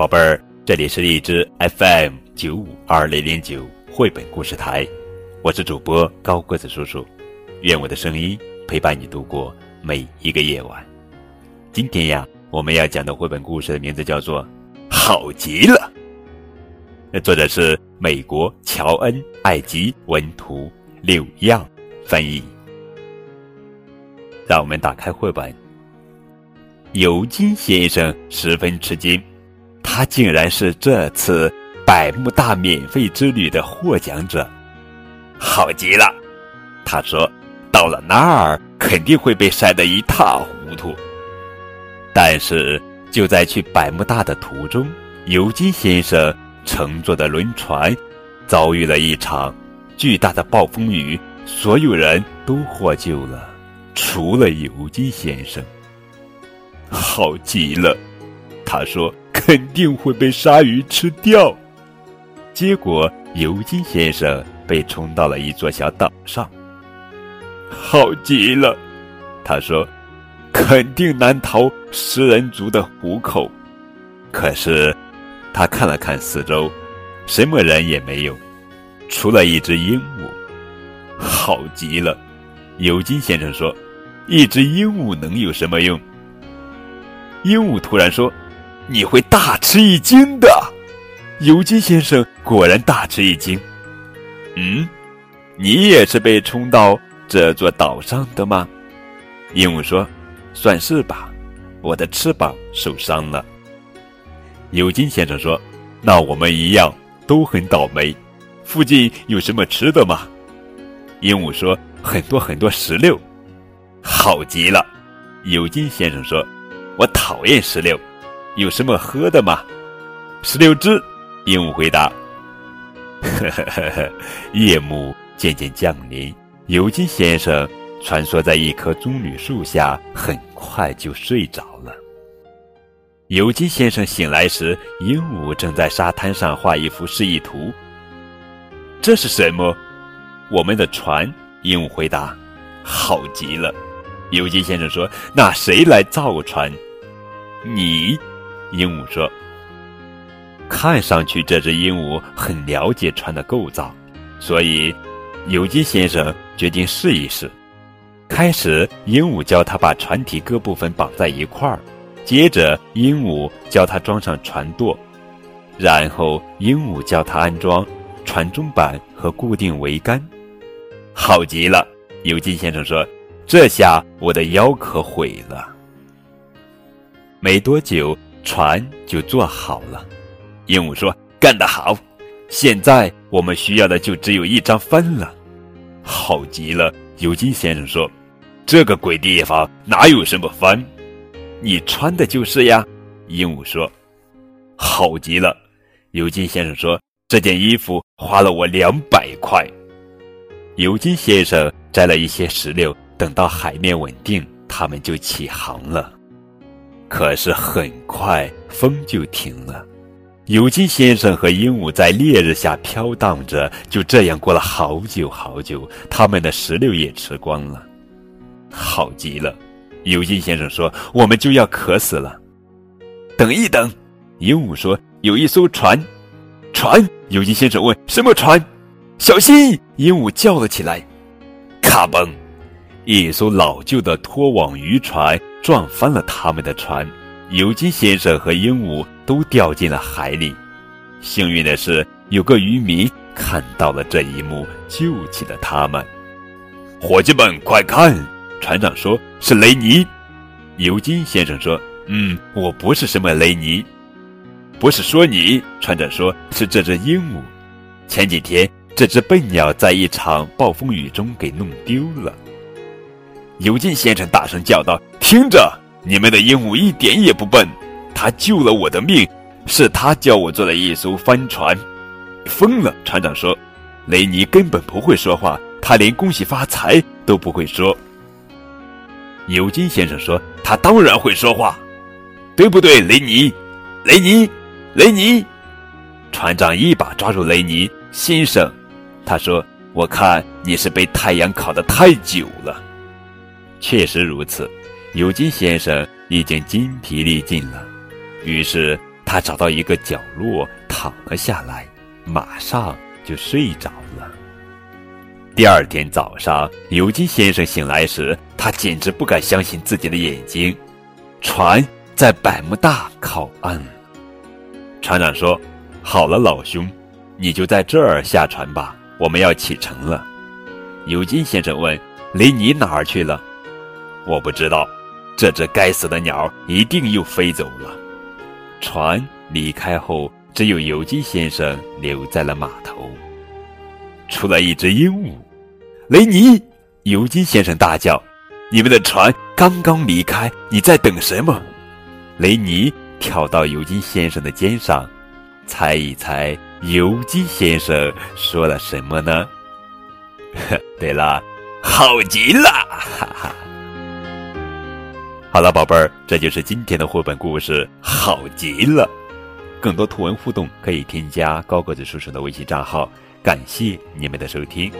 宝贝儿，这里是荔枝 FM 九五二零零九绘本故事台，我是主播高个子叔叔，愿我的声音陪伴你度过每一个夜晚。今天呀，我们要讲的绘本故事的名字叫做《好极了》，那作者是美国乔恩·艾吉文图，柳样翻译。让我们打开绘本。尤金先生十分吃惊。他竟然是这次百慕大免费之旅的获奖者，好极了！他说：“到了那儿肯定会被晒得一塌糊涂。”但是就在去百慕大的途中，尤金先生乘坐的轮船遭遇了一场巨大的暴风雨，所有人都获救了，除了尤金先生。好极了，他说。肯定会被鲨鱼吃掉。结果，尤金先生被冲到了一座小岛上。好极了，他说：“肯定难逃食人族的虎口。”可是，他看了看四周，什么人也没有，除了一只鹦鹉。好极了，尤金先生说：“一只鹦鹉能有什么用？”鹦鹉突然说。你会大吃一惊的，尤金先生果然大吃一惊。嗯，你也是被冲到这座岛上的吗？鹦鹉说：“算是吧，我的翅膀受伤了。”尤金先生说：“那我们一样都很倒霉。附近有什么吃的吗？”鹦鹉说：“很多很多石榴，好极了。”尤金先生说：“我讨厌石榴。”有什么喝的吗？石榴汁，鹦鹉回答。呵呵呵呵，夜幕渐渐降临，尤金先生穿梭在一棵棕榈树下，很快就睡着了。尤金先生醒来时，鹦鹉正在沙滩上画一幅示意图。这是什么？我们的船。鹦鹉回答。好极了，尤金先生说：“那谁来造船？你。”鹦鹉说：“看上去这只鹦鹉很了解船的构造，所以尤金先生决定试一试。开始，鹦鹉教他把船体各部分绑在一块儿，接着鹦鹉教他装上船舵，然后鹦鹉教他安装船中板和固定桅杆。好极了，尤金先生说：‘这下我的腰可毁了。’没多久。”船就做好了，鹦鹉说：“干得好！现在我们需要的就只有一张帆了。”好极了，尤金先生说：“这个鬼地方哪有什么帆？你穿的就是呀。”鹦鹉说：“好极了，尤金先生说：“这件衣服花了我两百块。”尤金先生摘了一些石榴，等到海面稳定，他们就起航了。可是很快风就停了，尤金先生和鹦鹉在烈日下飘荡着，就这样过了好久好久。他们的石榴也吃光了，好极了。尤金先生说：“我们就要渴死了。”等一等，鹦鹉说：“有一艘船。”船？尤金先生问：“什么船？”小心！鹦鹉叫了起来。咔嘣！一艘老旧的拖网渔船撞翻了他们的船，尤金先生和鹦鹉都掉进了海里。幸运的是，有个渔民看到了这一幕，救起了他们。伙计们，快看！船长说：“是雷尼。”尤金先生说：“嗯，我不是什么雷尼，不是说你。”船长说：“是这只鹦鹉。前几天，这只笨鸟在一场暴风雨中给弄丢了。”尤金先生大声叫道：“听着，你们的鹦鹉一点也不笨，他救了我的命，是他教我做了一艘帆船。”疯了，船长说：“雷尼根本不会说话，他连恭喜发财都不会说。”尤金先生说：“他当然会说话，对不对，雷尼？雷尼，雷尼！”船长一把抓住雷尼先生，他说：“我看你是被太阳烤得太久了。”确实如此，尤金先生已经筋疲力尽了，于是他找到一个角落躺了下来，马上就睡着了。第二天早上，尤金先生醒来时，他简直不敢相信自己的眼睛，船在百慕大靠岸。船长说：“好了，老兄，你就在这儿下船吧，我们要启程了。”尤金先生问：“雷尼哪儿去了？”“我不知道，这只该死的鸟一定又飞走了。”船离开后，只有尤金先生留在了码头。出来一只鹦鹉，雷尼！尤金先生大叫：“你们的船刚刚离开，你在等什么？”雷尼跳到尤金先生的肩上，猜一猜，尤金先生说了什么呢？对了，好极了！哈哈。好了，宝贝儿，这就是今天的绘本故事，好极了。更多图文互动可以添加高个子叔叔的微信账号。感谢你们的收听。